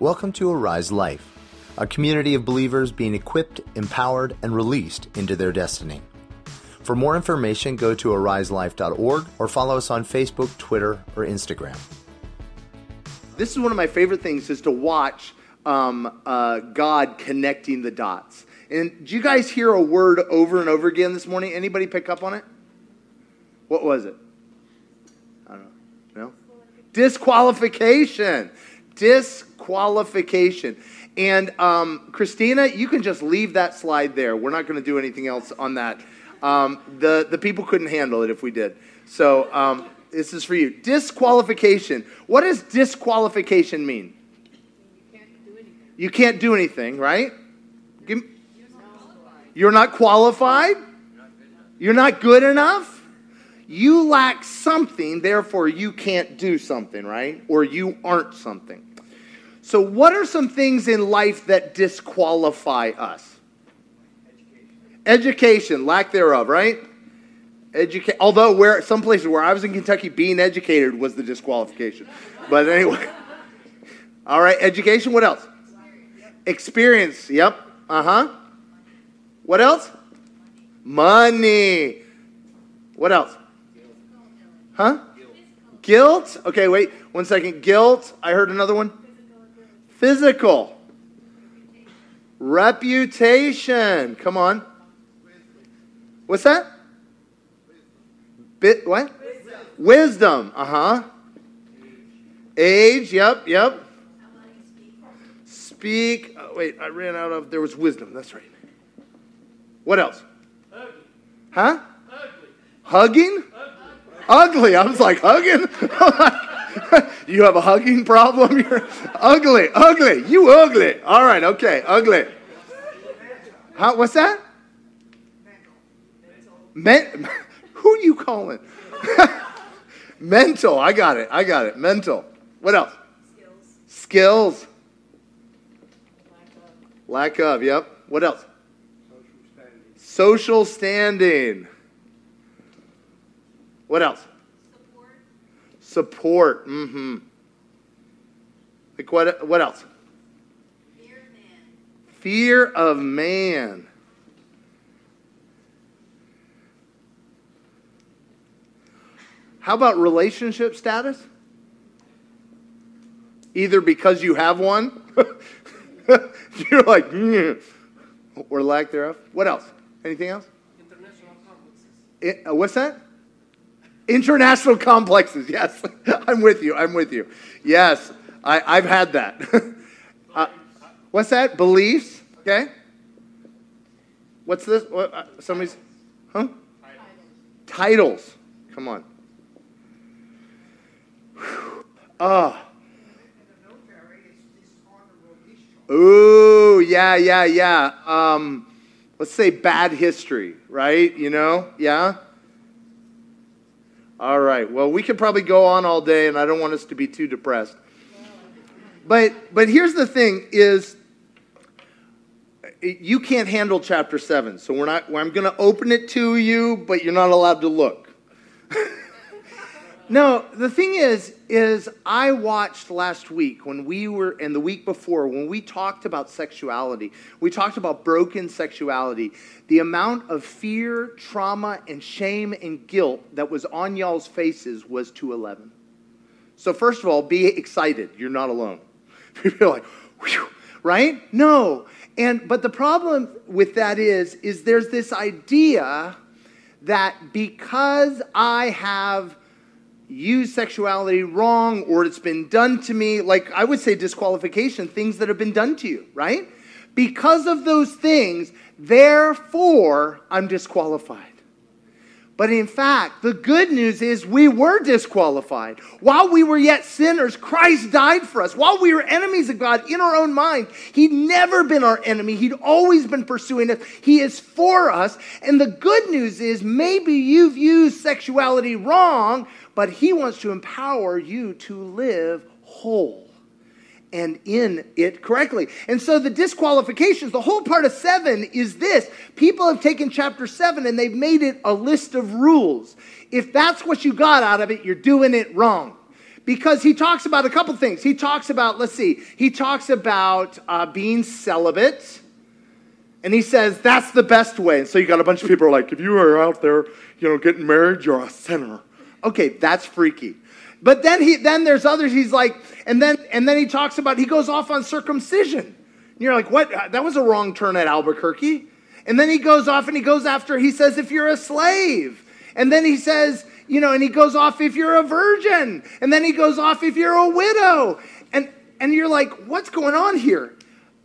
Welcome to Arise Life, a community of believers being equipped, empowered, and released into their destiny. For more information, go to ariselife.org or follow us on Facebook, Twitter, or Instagram. This is one of my favorite things is to watch um, uh, God connecting the dots. And do you guys hear a word over and over again this morning? Anybody pick up on it? What was it? I don't know. No? Disqualification. Disqualification. And um, Christina, you can just leave that slide there. We're not going to do anything else on that. Um, the, the people couldn't handle it if we did. So um, this is for you. Disqualification. What does disqualification mean? You can't do anything, right? Give, you're not qualified. You're not good enough. You lack something, therefore you can't do something, right? Or you aren't something. So, what are some things in life that disqualify us? Education, lack thereof, right? Educa- Although, where some places where I was in Kentucky, being educated was the disqualification. But anyway, all right, education. What else? Experience. Yep. Uh huh. What else? Money. What else? Huh? Guilt. Okay, wait one second. Guilt. I heard another one. Physical. Reputation. Come on. What's that? Bit what? Wisdom. Uh huh. Age. Yep. Yep. Speak. Oh, wait, I ran out of. There was wisdom. That's right. What else? Huh? Hugging? Ugly. I was like, hugging? you have a hugging problem? You're ugly. Ugly. You ugly. All right, okay. Ugly. How, what's that? Men, who are you calling? Mental. I got it. I got it. Mental. What else? Skills. Skills. Lack of. Yep. What else? Social standing. What else? Support. Support. Mm-hmm. Like what? What else? Fear of man. Fear of man. How about relationship status? Either because you have one, you're like, mm, or lack thereof. What else? Anything else? International complexes. It, uh, what's that? International complexes. Yes, I'm with you. I'm with you. Yes, I, I've had that. uh, what's that? Beliefs. Okay. What's this? What, uh, somebody's, huh? Titles. Titles. Come on. Ah. Oh. Ooh, yeah, yeah, yeah. Um, let's say bad history, right? You know, yeah. All right. Well, we could probably go on all day, and I don't want us to be too depressed. But but here's the thing: is you can't handle chapter seven, so we're not. I'm going to open it to you, but you're not allowed to look. No, the thing is, is I watched last week when we were, and the week before, when we talked about sexuality, we talked about broken sexuality, the amount of fear, trauma, and shame and guilt that was on y'all's faces was to 11. So, first of all, be excited. You're not alone. People are like, Whew, right? No. And, but the problem with that is, is there's this idea that because I have use sexuality wrong or it's been done to me, like I would say disqualification, things that have been done to you, right? Because of those things, therefore, I'm disqualified. But in fact, the good news is we were disqualified. While we were yet sinners, Christ died for us. While we were enemies of God in our own mind, He'd never been our enemy. He'd always been pursuing us. He is for us. And the good news is maybe you've used sexuality wrong, but He wants to empower you to live whole and in it correctly. And so the disqualifications, the whole part of seven is this people have taken chapter seven and they've made it a list of rules. If that's what you got out of it, you're doing it wrong. because he talks about a couple things. He talks about, let's see, he talks about uh, being celibate. And he says that's the best way. And so you got a bunch of people like, if you are out there, you know, getting married, you're a sinner. Okay, that's freaky. But then he then there's others. He's like, and then and then he talks about he goes off on circumcision. And you're like, what? That was a wrong turn at Albuquerque. And then he goes off and he goes after. He says, if you're a slave. And then he says, you know, and he goes off if you're a virgin. And then he goes off if you're a widow. And and you're like, what's going on here?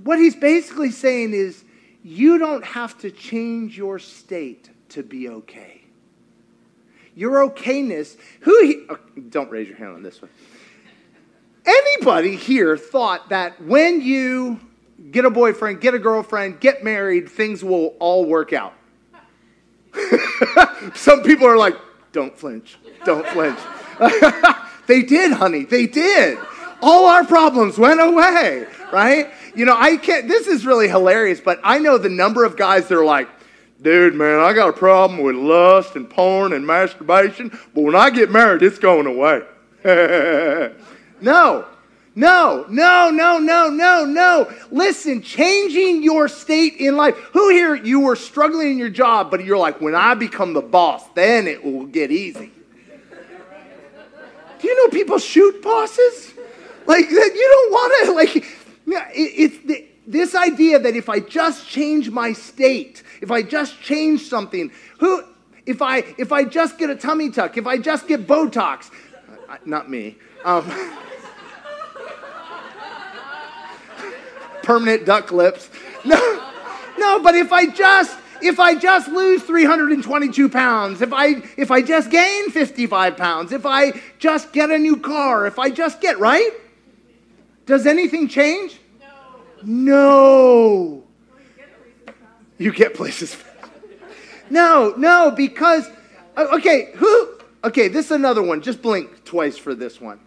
What he's basically saying is, you don't have to change your state to be okay your okayness. Who he, oh, don't raise your hand on this one. Anybody here thought that when you get a boyfriend, get a girlfriend, get married, things will all work out? Some people are like, don't flinch, don't flinch. they did, honey, they did. All our problems went away, right? You know, I can't, this is really hilarious, but I know the number of guys that are like, Dude, man, I got a problem with lust and porn and masturbation, but when I get married, it's going away. no, no, no, no, no, no, no. Listen, changing your state in life. Who here, you were struggling in your job, but you're like, when I become the boss, then it will get easy. Do you know people shoot bosses? Like, you don't want to, like, it's the, this idea that if I just change my state, if I just change something, who, if I, if I just get a tummy tuck, if I just get Botox, not me, um, permanent duck lips. No, no, but if I just, if I just lose 322 pounds, if I, if I just gain 55 pounds, if I just get a new car, if I just get, right? Does anything change? No. You get places. No, no, because, uh, okay, who, okay, this is another one. Just blink twice for this one.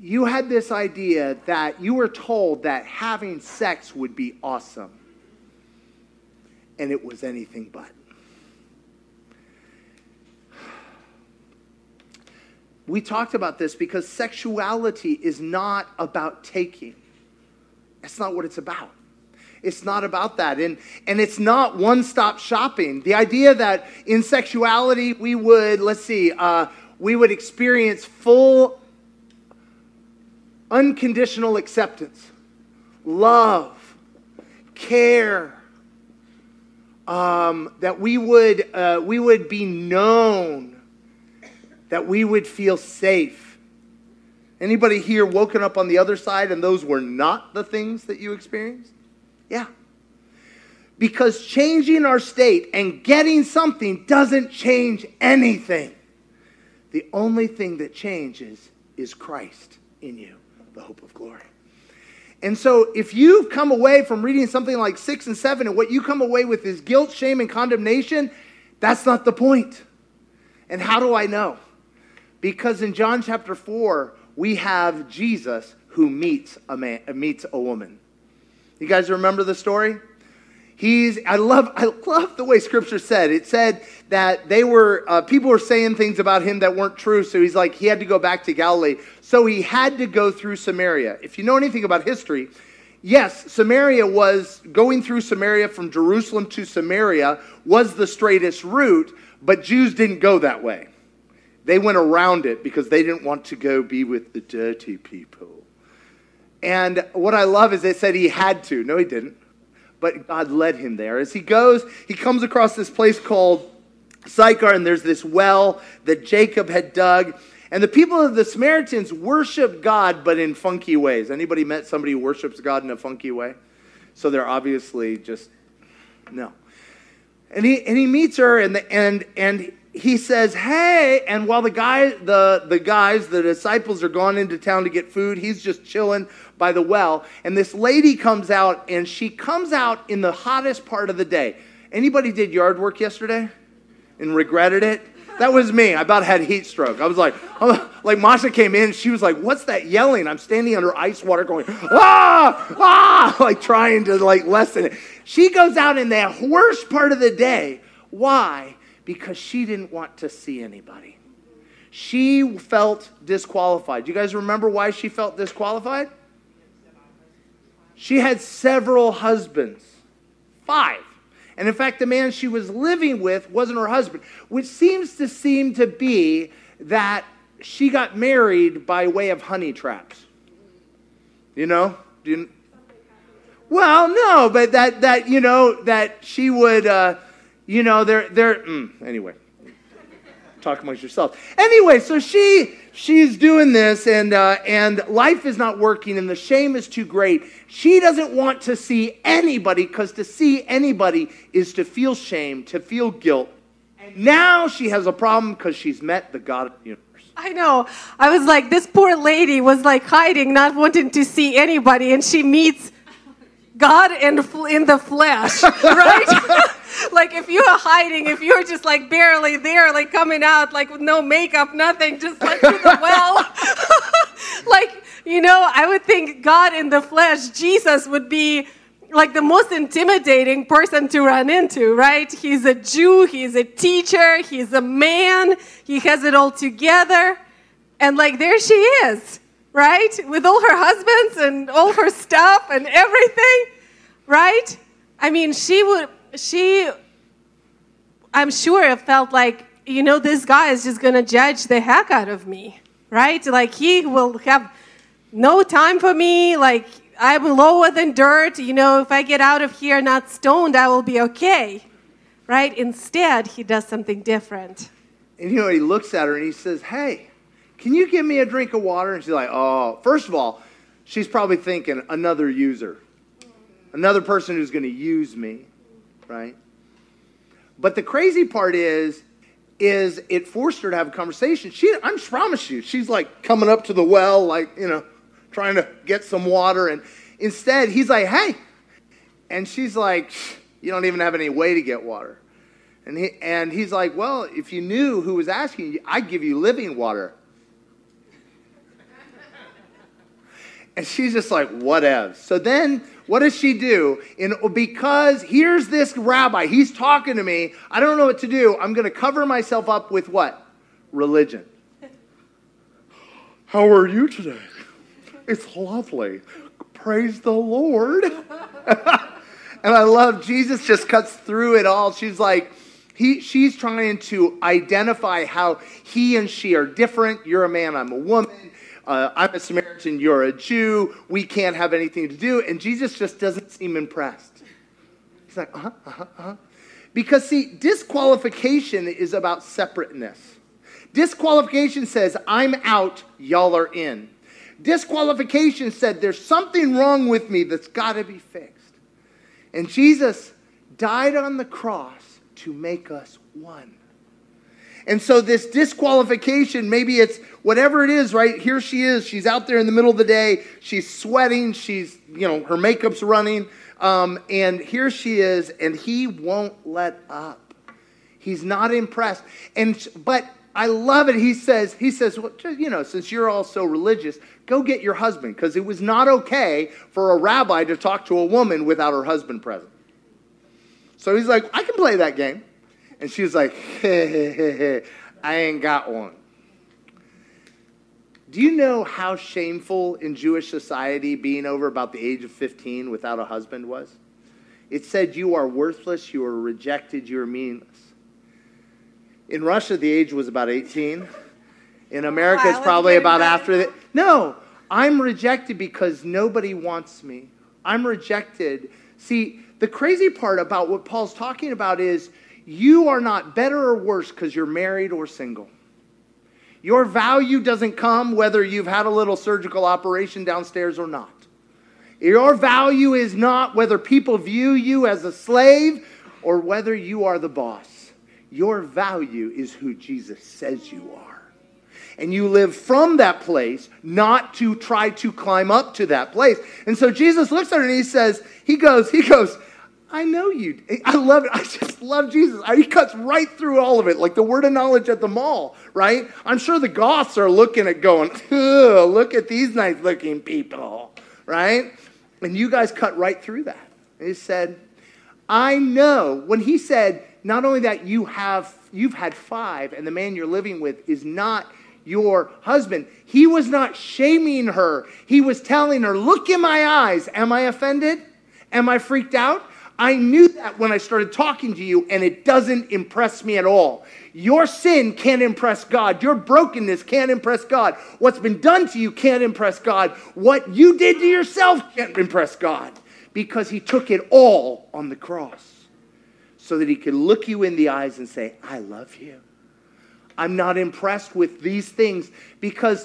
You had this idea that you were told that having sex would be awesome, and it was anything but. We talked about this because sexuality is not about taking. That's not what it's about. It's not about that. And, and it's not one stop shopping. The idea that in sexuality we would, let's see, uh, we would experience full unconditional acceptance, love, care, um, that we would, uh, we would be known, that we would feel safe Anybody here woken up on the other side and those were not the things that you experienced? Yeah. Because changing our state and getting something doesn't change anything. The only thing that changes is Christ in you, the hope of glory. And so, if you've come away from reading something like six and seven, and what you come away with is guilt, shame, and condemnation, that's not the point. And how do I know? Because in John chapter 4, we have Jesus who meets a man, meets a woman. You guys remember the story? He's, I love, I love the way scripture said. It said that they were, uh, people were saying things about him that weren't true. So he's like, he had to go back to Galilee. So he had to go through Samaria. If you know anything about history, yes, Samaria was going through Samaria from Jerusalem to Samaria was the straightest route, but Jews didn't go that way. They went around it because they didn't want to go be with the dirty people. And what I love is they said he had to. No, he didn't. But God led him there. As he goes, he comes across this place called Sychar, and there's this well that Jacob had dug. And the people of the Samaritans worship God, but in funky ways. Anybody met somebody who worships God in a funky way? So they're obviously just, no. And he, and he meets her, and, the, and, and he says, "Hey!" And while the guy, the the guys, the disciples are gone into town to get food, he's just chilling by the well. And this lady comes out, and she comes out in the hottest part of the day. Anybody did yard work yesterday and regretted it? That was me. I about had heat stroke. I was like, like Masha came in. She was like, "What's that yelling?" I'm standing under ice water, going, "Ah, ah!" Like trying to like lessen it. She goes out in that worst part of the day. Why? Because she didn't want to see anybody. she felt disqualified. Do you guys remember why she felt disqualified? She had several husbands, five. And in fact, the man she was living with wasn't her husband, which seems to seem to be that she got married by way of honey traps. You know? You, well, no, but that that you know that she would, uh, you know, they're they're mm, anyway. Talk amongst yourself. Anyway, so she she's doing this, and uh, and life is not working, and the shame is too great. She doesn't want to see anybody because to see anybody is to feel shame, to feel guilt. And now she has a problem because she's met the God of the universe. I know. I was like, this poor lady was like hiding, not wanting to see anybody, and she meets God in, in the flesh, right? like if you are hiding, if you're just like barely there, like coming out, like with no makeup, nothing, just like to the well. like, you know, I would think God in the flesh, Jesus would be like the most intimidating person to run into, right? He's a Jew, he's a teacher, he's a man, he has it all together. And like there she is right? With all her husbands and all her stuff and everything, right? I mean, she would, she, I'm sure it felt like, you know, this guy is just going to judge the heck out of me, right? Like, he will have no time for me. Like, I'm lower than dirt. You know, if I get out of here not stoned, I will be okay, right? Instead, he does something different. And, you know, he looks at her and he says, Hey, can you give me a drink of water? And she's like, Oh, first of all, she's probably thinking another user, another person who's going to use me, right? But the crazy part is, is it forced her to have a conversation. She, I promise you, she's like coming up to the well, like, you know, trying to get some water. And instead, he's like, hey. And she's like, you don't even have any way to get water. And, he, and he's like, well, if you knew who was asking you, I'd give you living water. And she's just like, whatever. So then what does she do? In, because here's this rabbi, he's talking to me. I don't know what to do. I'm going to cover myself up with what? Religion. How are you today? It's lovely. Praise the Lord. and I love Jesus just cuts through it all. She's like, he, she's trying to identify how he and she are different. You're a man, I'm a woman uh, I'm a Samaritan, you're a Jew, we can't have anything to do. And Jesus just doesn't seem impressed. He's like, uh huh, uh huh, uh huh. Because, see, disqualification is about separateness. Disqualification says, I'm out, y'all are in. Disqualification said, there's something wrong with me that's got to be fixed. And Jesus died on the cross to make us one. And so, this disqualification, maybe it's whatever it is, right? Here she is. She's out there in the middle of the day. She's sweating. She's, you know, her makeup's running. Um, and here she is, and he won't let up. He's not impressed. And, but I love it. He says, he says, well, you know, since you're all so religious, go get your husband, because it was not okay for a rabbi to talk to a woman without her husband present. So he's like, I can play that game. And she was like, hey, hey, hey, hey, I ain't got one. Do you know how shameful in Jewish society being over about the age of 15 without a husband was? It said you are worthless, you are rejected, you are meaningless. In Russia, the age was about 18. In America, it's probably about after that. No, I'm rejected because nobody wants me. I'm rejected. See, the crazy part about what Paul's talking about is you are not better or worse because you're married or single. Your value doesn't come whether you've had a little surgical operation downstairs or not. Your value is not whether people view you as a slave or whether you are the boss. Your value is who Jesus says you are. And you live from that place, not to try to climb up to that place. And so Jesus looks at her and he says, He goes, He goes, I know you. I love it. I just love Jesus. He cuts right through all of it, like the word of knowledge at the mall, right? I'm sure the goths are looking at going, look at these nice looking people, right? And you guys cut right through that. he said, I know. When he said, not only that you have you've had five, and the man you're living with is not your husband. He was not shaming her. He was telling her, Look in my eyes. Am I offended? Am I freaked out? I knew that when I started talking to you, and it doesn't impress me at all. Your sin can't impress God. Your brokenness can't impress God. What's been done to you can't impress God. What you did to yourself can't impress God because He took it all on the cross so that He could look you in the eyes and say, I love you. I'm not impressed with these things because,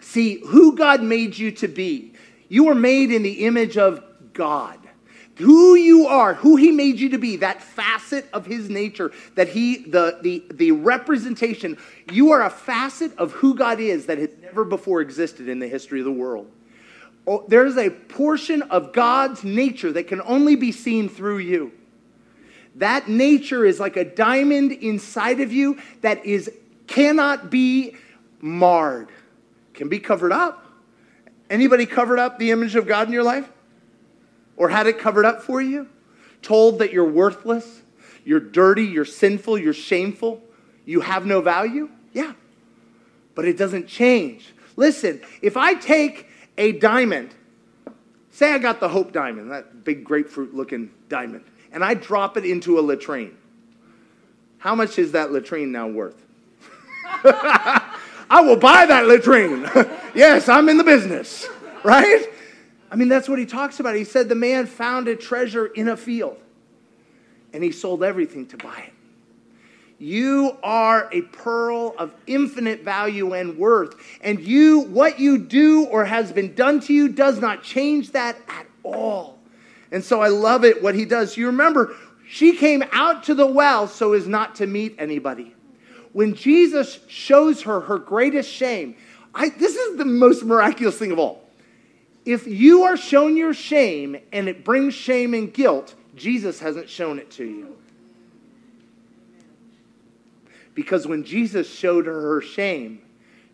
see, who God made you to be. You were made in the image of God who you are, who he made you to be, that facet of his nature, that he, the, the, the representation, you are a facet of who God is that has never before existed in the history of the world. Oh, there's a portion of God's nature that can only be seen through you. That nature is like a diamond inside of you that is cannot be marred, can be covered up. Anybody covered up the image of God in your life? Or had it covered up for you? Told that you're worthless, you're dirty, you're sinful, you're shameful, you have no value? Yeah. But it doesn't change. Listen, if I take a diamond, say I got the Hope Diamond, that big grapefruit looking diamond, and I drop it into a latrine, how much is that latrine now worth? I will buy that latrine. yes, I'm in the business, right? I mean, that's what he talks about. He said the man found a treasure in a field and he sold everything to buy it. You are a pearl of infinite value and worth. And you, what you do or has been done to you, does not change that at all. And so I love it what he does. You remember, she came out to the well so as not to meet anybody. When Jesus shows her her greatest shame, I, this is the most miraculous thing of all if you are shown your shame and it brings shame and guilt, Jesus hasn't shown it to you. Because when Jesus showed her her shame,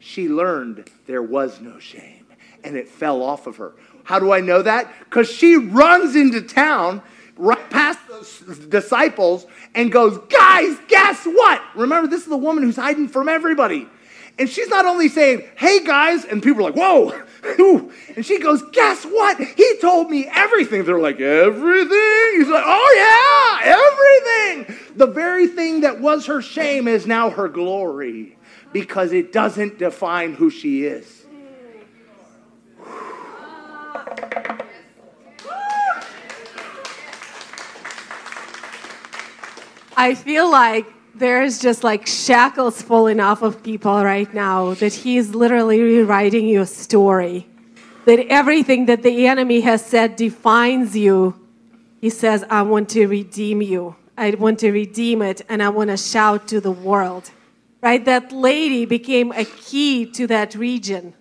she learned there was no shame and it fell off of her. How do I know that? Because she runs into town right past those disciples and goes, Guys, guess what? Remember, this is the woman who's hiding from everybody. And she's not only saying, Hey guys, and people are like, Whoa, and she goes, Guess what? He told me everything. They're like, Everything? He's like, Oh, yeah, everything. The very thing that was her shame is now her glory because it doesn't define who she is. I feel like there's just like shackles falling off of people right now, that he's literally rewriting your story. That everything that the enemy has said defines you, he says, I want to redeem you. I want to redeem it, and I want to shout to the world. Right? That lady became a key to that region.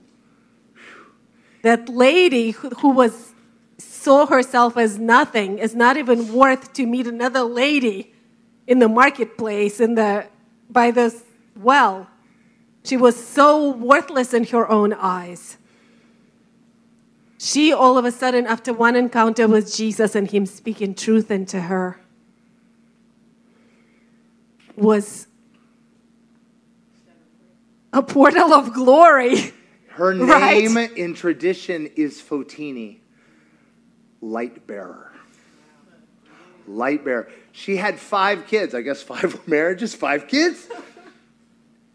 That lady who, who was saw herself as nothing, is not even worth to meet another lady in the marketplace in the by the well. She was so worthless in her own eyes. She all of a sudden after one encounter with jesus and him speaking truth into her was a portal of glory. Her name right? in tradition is Photini light bearer light bearer she had five kids. I guess five marriages, five kids.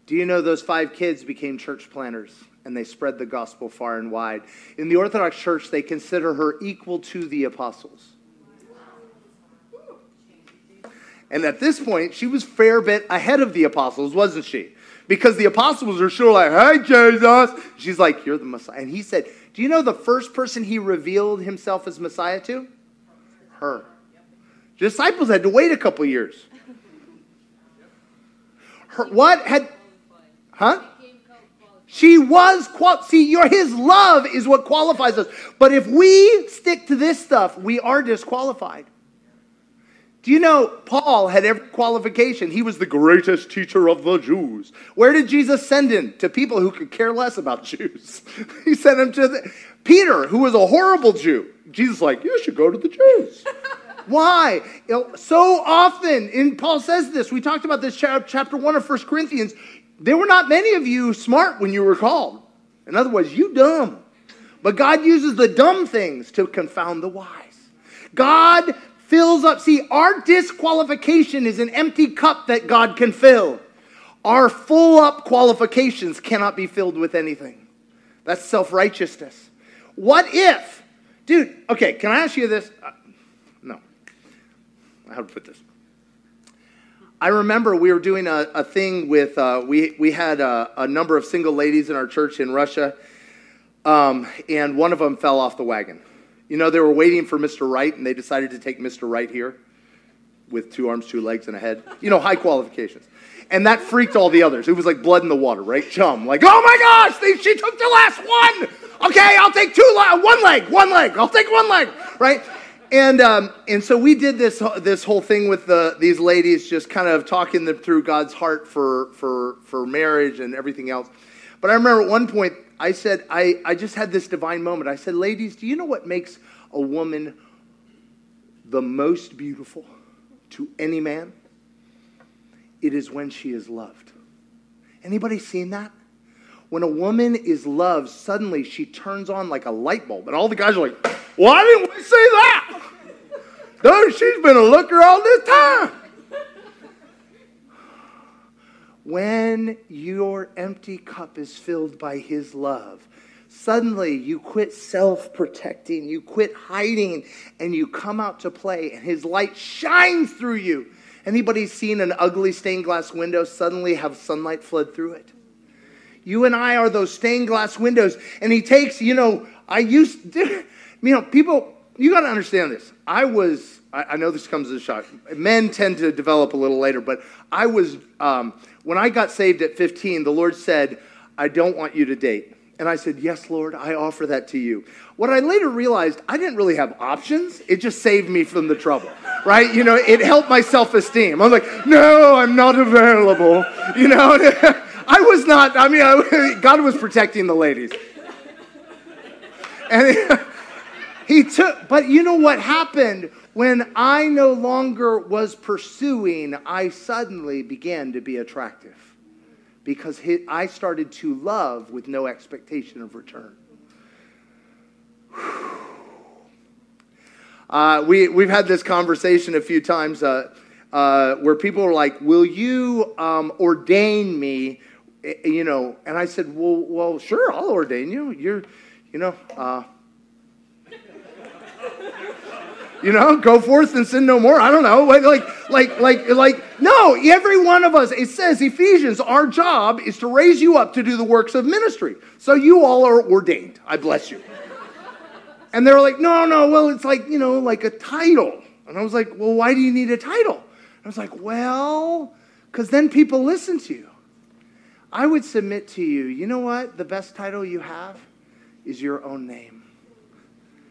Do you know those five kids became church planters and they spread the gospel far and wide? In the Orthodox Church, they consider her equal to the apostles. And at this point, she was fair bit ahead of the apostles, wasn't she? Because the apostles are sure like, hey, Jesus. She's like, you're the Messiah. And he said, do you know the first person he revealed himself as Messiah to? Her. Disciples had to wait a couple years. Her, what had, huh? She was qual. See, your his love is what qualifies us. But if we stick to this stuff, we are disqualified. Do you know Paul had every qualification? He was the greatest teacher of the Jews. Where did Jesus send him? To people who could care less about Jews. he sent him to the, Peter, who was a horrible Jew. Jesus like, you should go to the Jews. Why? So often, and Paul says this, we talked about this chapter 1 of First Corinthians, there were not many of you smart when you were called. In other words, you dumb. But God uses the dumb things to confound the wise. God fills up. See, our disqualification is an empty cup that God can fill. Our full up qualifications cannot be filled with anything. That's self righteousness. What if, dude, okay, can I ask you this? How to put this? I remember we were doing a, a thing with, uh, we, we had a, a, number of single ladies in our church in Russia, um, and one of them fell off the wagon. You know, they were waiting for Mr. Right, and they decided to take Mr. Right here with two arms, two legs, and a head. You know, high qualifications. And that freaked all the others. It was like blood in the water, right? Chum. Like, oh my gosh, they, she took the last one. Okay, I'll take two, one leg, one leg. I'll take one leg, right? And, um, and so we did this, this whole thing with the, these ladies, just kind of talking them through God's heart for, for, for marriage and everything else. But I remember at one point, I said, I, I just had this divine moment. I said, ladies, do you know what makes a woman the most beautiful to any man? It is when she is loved. Anybody seen that? When a woman is loved, suddenly she turns on like a light bulb. And all the guys are like, why didn't we say that? She's been a looker all this time. When your empty cup is filled by his love, suddenly you quit self protecting, you quit hiding, and you come out to play, and his light shines through you. Anybody seen an ugly stained glass window suddenly have sunlight flood through it? You and I are those stained glass windows, and he takes, you know, I used, to, you know, people, you got to understand this. I was, I, I, know this comes as a shock. Men tend to develop a little later, but I was, um, when I got saved at 15, the Lord said, I don't want you to date. And I said, Yes, Lord, I offer that to you. What I later realized, I didn't really have options. It just saved me from the trouble, right? You know, it helped my self esteem. I was like, No, I'm not available. You know, I was not, I mean, I, God was protecting the ladies. And he took, but you know what happened? When I no longer was pursuing, I suddenly began to be attractive because I started to love with no expectation of return. Uh, we, we've had this conversation a few times uh, uh, where people are like, Will you um, ordain me? You know, and I said, Well, well sure, I'll ordain you. You're, you know, uh, you know, go forth and sin no more. I don't know. Like, like, like, like, no, every one of us, it says, Ephesians, our job is to raise you up to do the works of ministry. So you all are ordained. I bless you. And they're like, no, no, well, it's like, you know, like a title. And I was like, well, why do you need a title? I was like, well, because then people listen to you. I would submit to you, you know what? The best title you have is your own name.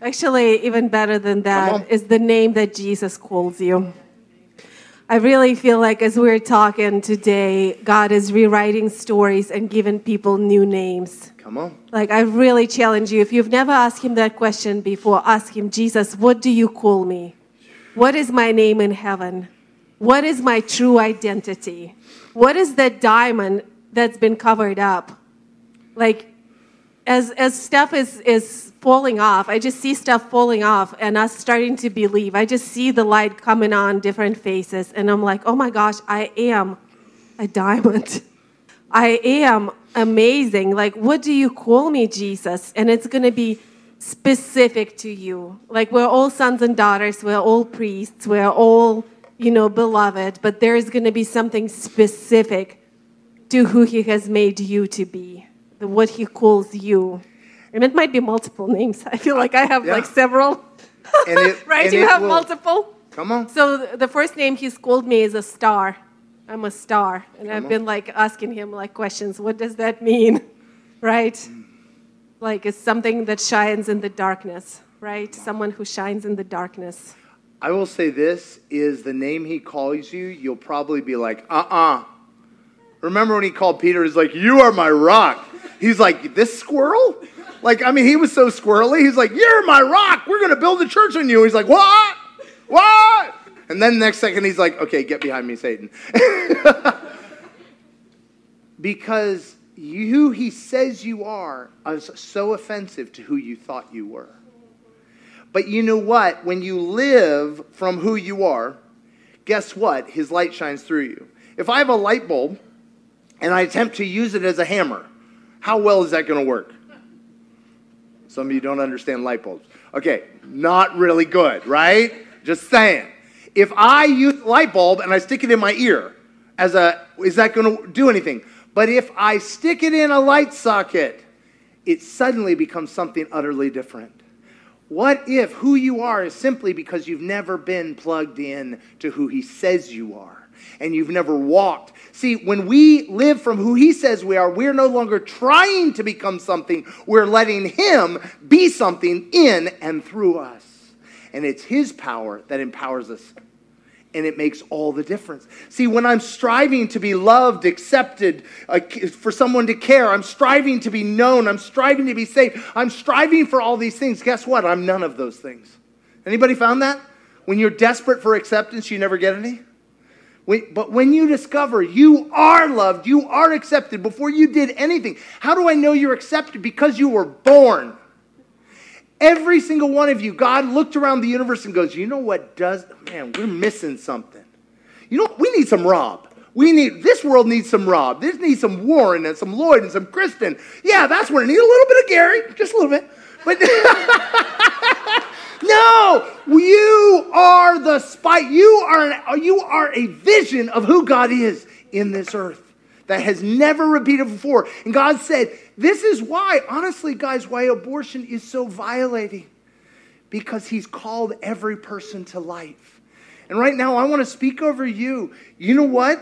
Actually, even better than that is the name that Jesus calls you. I really feel like as we're talking today, God is rewriting stories and giving people new names. Come on. Like, I really challenge you. If you've never asked Him that question before, ask Him, Jesus, what do you call me? What is my name in heaven? What is my true identity? What is that diamond that's been covered up? Like, as, as stuff is, is falling off. I just see stuff falling off and us starting to believe. I just see the light coming on different faces, and I'm like, oh my gosh, I am a diamond. I am amazing. Like, what do you call me, Jesus? And it's going to be specific to you. Like, we're all sons and daughters, we're all priests, we're all, you know, beloved, but there is going to be something specific to who He has made you to be, what He calls you. And it might be multiple names. I feel like I have yeah. like several. It, right? You have will, multiple? Come on. So the first name he's called me is a star. I'm a star. And come I've on. been like asking him like questions. What does that mean? Right? Like it's something that shines in the darkness, right? Someone who shines in the darkness. I will say this is the name he calls you, you'll probably be like, uh-uh. Remember when he called Peter, he's like, You are my rock. He's like, This squirrel? Like, I mean, he was so squirrely. He's like, You're my rock. We're going to build a church on you. He's like, What? What? And then the next second, he's like, Okay, get behind me, Satan. because you, who he says you are is so offensive to who you thought you were. But you know what? When you live from who you are, guess what? His light shines through you. If I have a light bulb and I attempt to use it as a hammer, how well is that going to work? Some of you don't understand light bulbs. Okay, not really good, right? Just saying. If I use a light bulb and I stick it in my ear, as a, is that going to do anything? But if I stick it in a light socket, it suddenly becomes something utterly different. What if who you are is simply because you've never been plugged in to who he says you are and you've never walked? See, when we live from who he says we are, we're no longer trying to become something. We're letting him be something in and through us. And it's his power that empowers us and it makes all the difference. See, when I'm striving to be loved, accepted, uh, for someone to care, I'm striving to be known, I'm striving to be safe, I'm striving for all these things. Guess what? I'm none of those things. Anybody found that? When you're desperate for acceptance, you never get any? But when you discover you are loved, you are accepted before you did anything, how do I know you're accepted? Because you were born. Every single one of you, God looked around the universe and goes, You know what does, man, we're missing something. You know, we need some Rob. We need, this world needs some Rob. This needs some Warren and some Lloyd and some Kristen. Yeah, that's what it needs. A little bit of Gary, just a little bit. But no, you are the spite. You are, an, you are a vision of who God is in this earth that has never repeated before. And God said, This is why, honestly, guys, why abortion is so violating. Because He's called every person to life. And right now, I want to speak over you. You know what?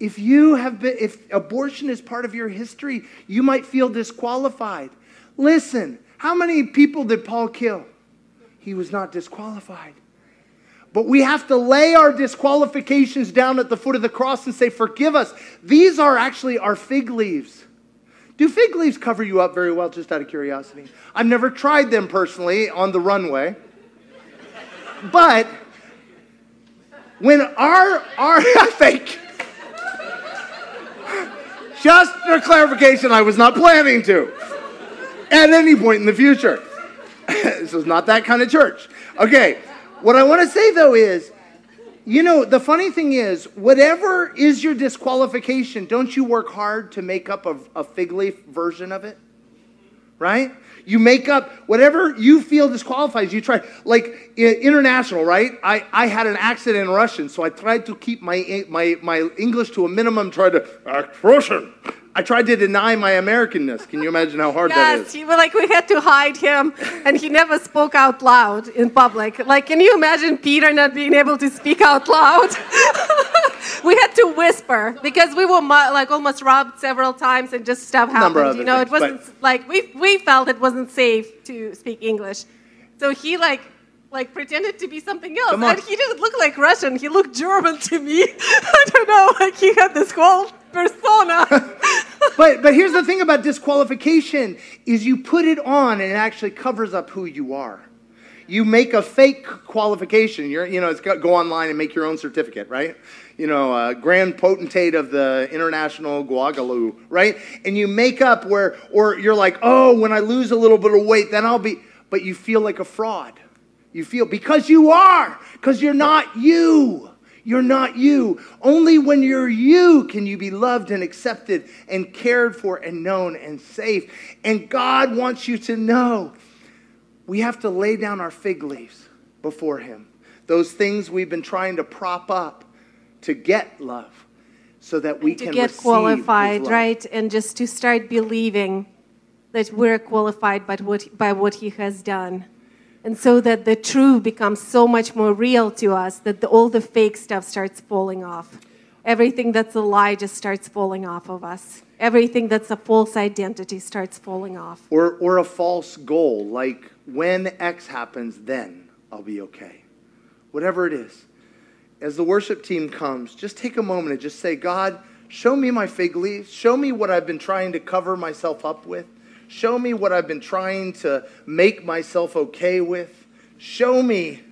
If you have been, if abortion is part of your history, you might feel disqualified. Listen, how many people did Paul kill? He was not disqualified. But we have to lay our disqualifications down at the foot of the cross and say, Forgive us. These are actually our fig leaves. Do fig leaves cover you up very well, just out of curiosity? I've never tried them personally on the runway. But when our, our, fake, just for clarification, I was not planning to at any point in the future. this is not that kind of church. Okay, what I want to say though is, you know, the funny thing is, whatever is your disqualification, don't you work hard to make up a, a fig leaf version of it? Right? You make up whatever you feel disqualifies. You try, like international, right? I, I had an accent in Russian, so I tried to keep my, my, my English to a minimum, tried to act Russian. I tried to deny my Americanness. Can you imagine how hard yes, that is? Yes, like we had to hide him, and he never spoke out loud in public. Like, can you imagine Peter not being able to speak out loud? we had to whisper because we were like almost robbed several times, and just stuff happened. You know, things, it wasn't but... like we we felt it wasn't safe to speak English. So he like like pretended to be something else. And he didn't look like Russian. He looked German to me. I don't know. Like he had this whole persona. but but here's the thing about disqualification is you put it on and it actually covers up who you are. You make a fake qualification. You're, you know, it's got, go online and make your own certificate, right? You know, uh, grand potentate of the international Guagalu, right? And you make up where, or you're like, oh, when I lose a little bit of weight, then I'll be, but you feel like a fraud. You feel because you are, because you're not you. You're not you. Only when you're you can you be loved and accepted and cared for and known and safe. And God wants you to know we have to lay down our fig leaves before Him. Those things we've been trying to prop up to get love so that we and to can get qualified, right? And just to start believing that we're qualified by what, by what He has done. And so that the truth becomes so much more real to us that the, all the fake stuff starts falling off. Everything that's a lie just starts falling off of us. Everything that's a false identity starts falling off. Or, or a false goal, like when X happens, then I'll be okay. Whatever it is. As the worship team comes, just take a moment and just say, God, show me my fig leaves. Show me what I've been trying to cover myself up with. Show me what I've been trying to make myself okay with. Show me,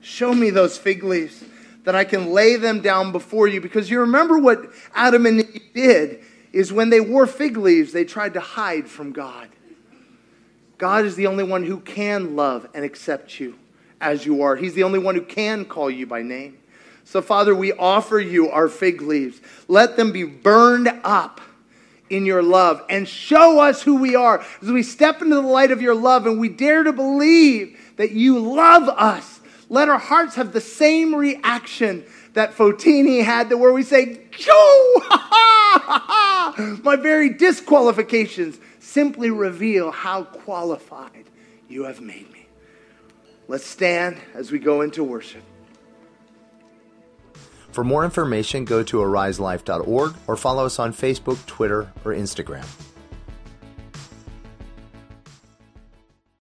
show me those fig leaves that I can lay them down before you. Because you remember what Adam and Eve did. is when they wore fig leaves, they tried to hide from God. God is the only one who can love and accept you as you are. He's the only one who can call you by name. So, Father, we offer you our fig leaves. Let them be burned up in your love and show us who we are as we step into the light of your love and we dare to believe that you love us. Let our hearts have the same reaction that Photini had, that where we say, "Go!" My very disqualifications simply reveal how qualified you have made me. Let's stand as we go into worship. For more information, go to ariselife.org or follow us on Facebook, Twitter, or Instagram.